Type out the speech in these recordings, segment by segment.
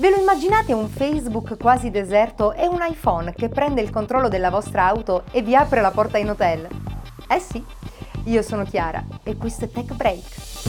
Ve lo immaginate un Facebook quasi deserto e un iPhone che prende il controllo della vostra auto e vi apre la porta in hotel? Eh sì, io sono Chiara e questo è Tech Break.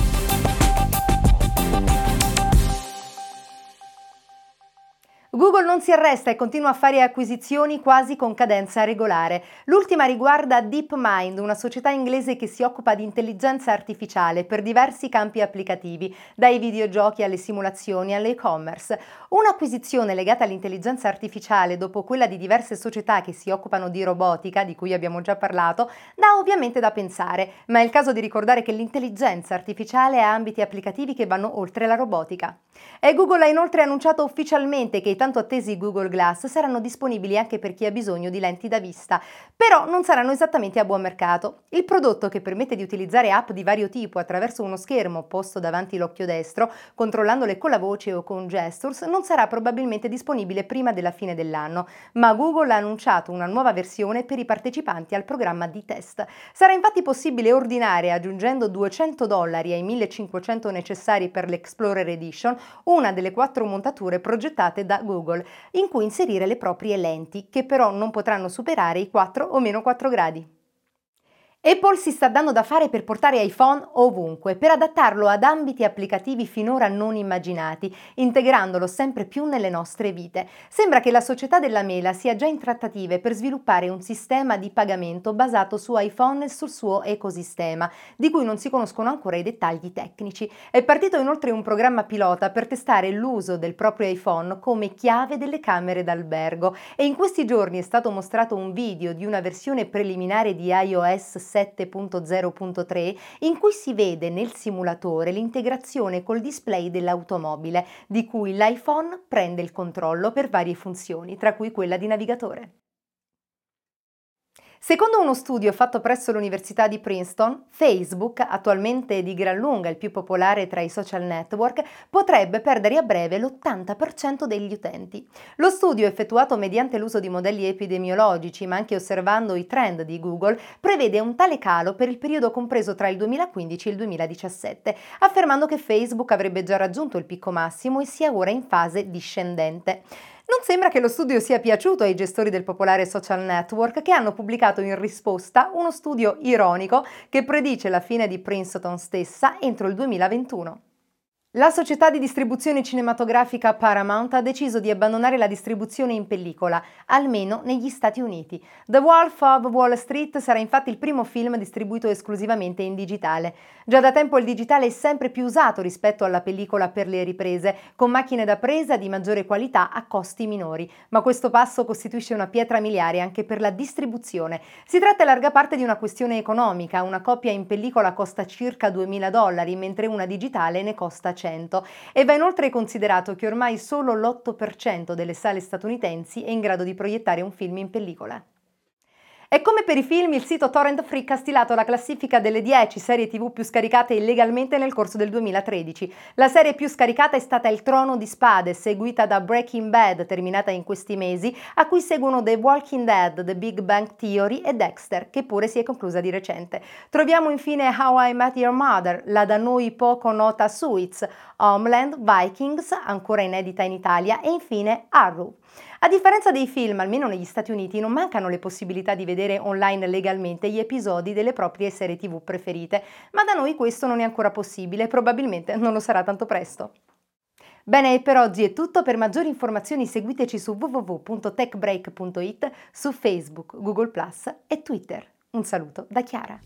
Google non si arresta e continua a fare acquisizioni quasi con cadenza regolare. L'ultima riguarda DeepMind, una società inglese che si occupa di intelligenza artificiale per diversi campi applicativi, dai videogiochi alle simulazioni all'e-commerce. Un'acquisizione legata all'intelligenza artificiale dopo quella di diverse società che si occupano di robotica, di cui abbiamo già parlato, dà ovviamente da pensare, ma è il caso di ricordare che l'intelligenza artificiale ha ambiti applicativi che vanno oltre la robotica. E Google ha inoltre annunciato ufficialmente che tanto attesi Google Glass saranno disponibili anche per chi ha bisogno di lenti da vista, però non saranno esattamente a buon mercato. Il prodotto che permette di utilizzare app di vario tipo attraverso uno schermo posto davanti l'occhio destro, controllandole con la voce o con gestures, non sarà probabilmente disponibile prima della fine dell'anno, ma Google ha annunciato una nuova versione per i partecipanti al programma di test. Sarà infatti possibile ordinare aggiungendo 200 dollari ai 1500 necessari per l'Explorer Edition una delle quattro montature progettate da Google, in cui inserire le proprie lenti, che però non potranno superare i 4 o meno 4 gradi. Apple si sta dando da fare per portare iPhone ovunque, per adattarlo ad ambiti applicativi finora non immaginati, integrandolo sempre più nelle nostre vite. Sembra che la società della mela sia già in trattative per sviluppare un sistema di pagamento basato su iPhone e sul suo ecosistema, di cui non si conoscono ancora i dettagli tecnici. È partito inoltre un programma pilota per testare l'uso del proprio iPhone come chiave delle camere d'albergo e in questi giorni è stato mostrato un video di una versione preliminare di iOS 7.0.3 in cui si vede nel simulatore l'integrazione col display dell'automobile, di cui l'iPhone prende il controllo per varie funzioni, tra cui quella di navigatore. Secondo uno studio fatto presso l'Università di Princeton, Facebook, attualmente di gran lunga il più popolare tra i social network, potrebbe perdere a breve l'80% degli utenti. Lo studio, effettuato mediante l'uso di modelli epidemiologici, ma anche osservando i trend di Google, prevede un tale calo per il periodo compreso tra il 2015 e il 2017, affermando che Facebook avrebbe già raggiunto il picco massimo e sia ora in fase discendente. Non sembra che lo studio sia piaciuto ai gestori del popolare social network che hanno pubblicato in risposta uno studio ironico che predice la fine di Princeton stessa entro il 2021. La società di distribuzione cinematografica Paramount ha deciso di abbandonare la distribuzione in pellicola, almeno negli Stati Uniti. The Wolf of Wall Street sarà infatti il primo film distribuito esclusivamente in digitale. Già da tempo il digitale è sempre più usato rispetto alla pellicola per le riprese, con macchine da presa di maggiore qualità a costi minori, ma questo passo costituisce una pietra miliare anche per la distribuzione. Si tratta in larga parte di una questione economica, una copia in pellicola costa circa 2000 dollari, mentre una digitale ne costa 100 e va inoltre considerato che ormai solo l'8% delle sale statunitensi è in grado di proiettare un film in pellicola. E come per i film, il sito Torrent Freak ha stilato la classifica delle 10 serie TV più scaricate illegalmente nel corso del 2013. La serie più scaricata è stata Il Trono di Spade, seguita da Breaking Bad, terminata in questi mesi, a cui seguono The Walking Dead, The Big Bang Theory e Dexter, che pure si è conclusa di recente. Troviamo infine How I Met Your Mother, la da noi poco nota Suits, Homeland, Vikings, ancora inedita in Italia, e infine Arrow. A differenza dei film, almeno negli Stati Uniti, non mancano le possibilità di vedere online legalmente gli episodi delle proprie serie TV preferite, ma da noi questo non è ancora possibile e probabilmente non lo sarà tanto presto. Bene, per oggi è tutto. Per maggiori informazioni seguiteci su www.techbreak.it, su Facebook, Google + e Twitter. Un saluto da Chiara.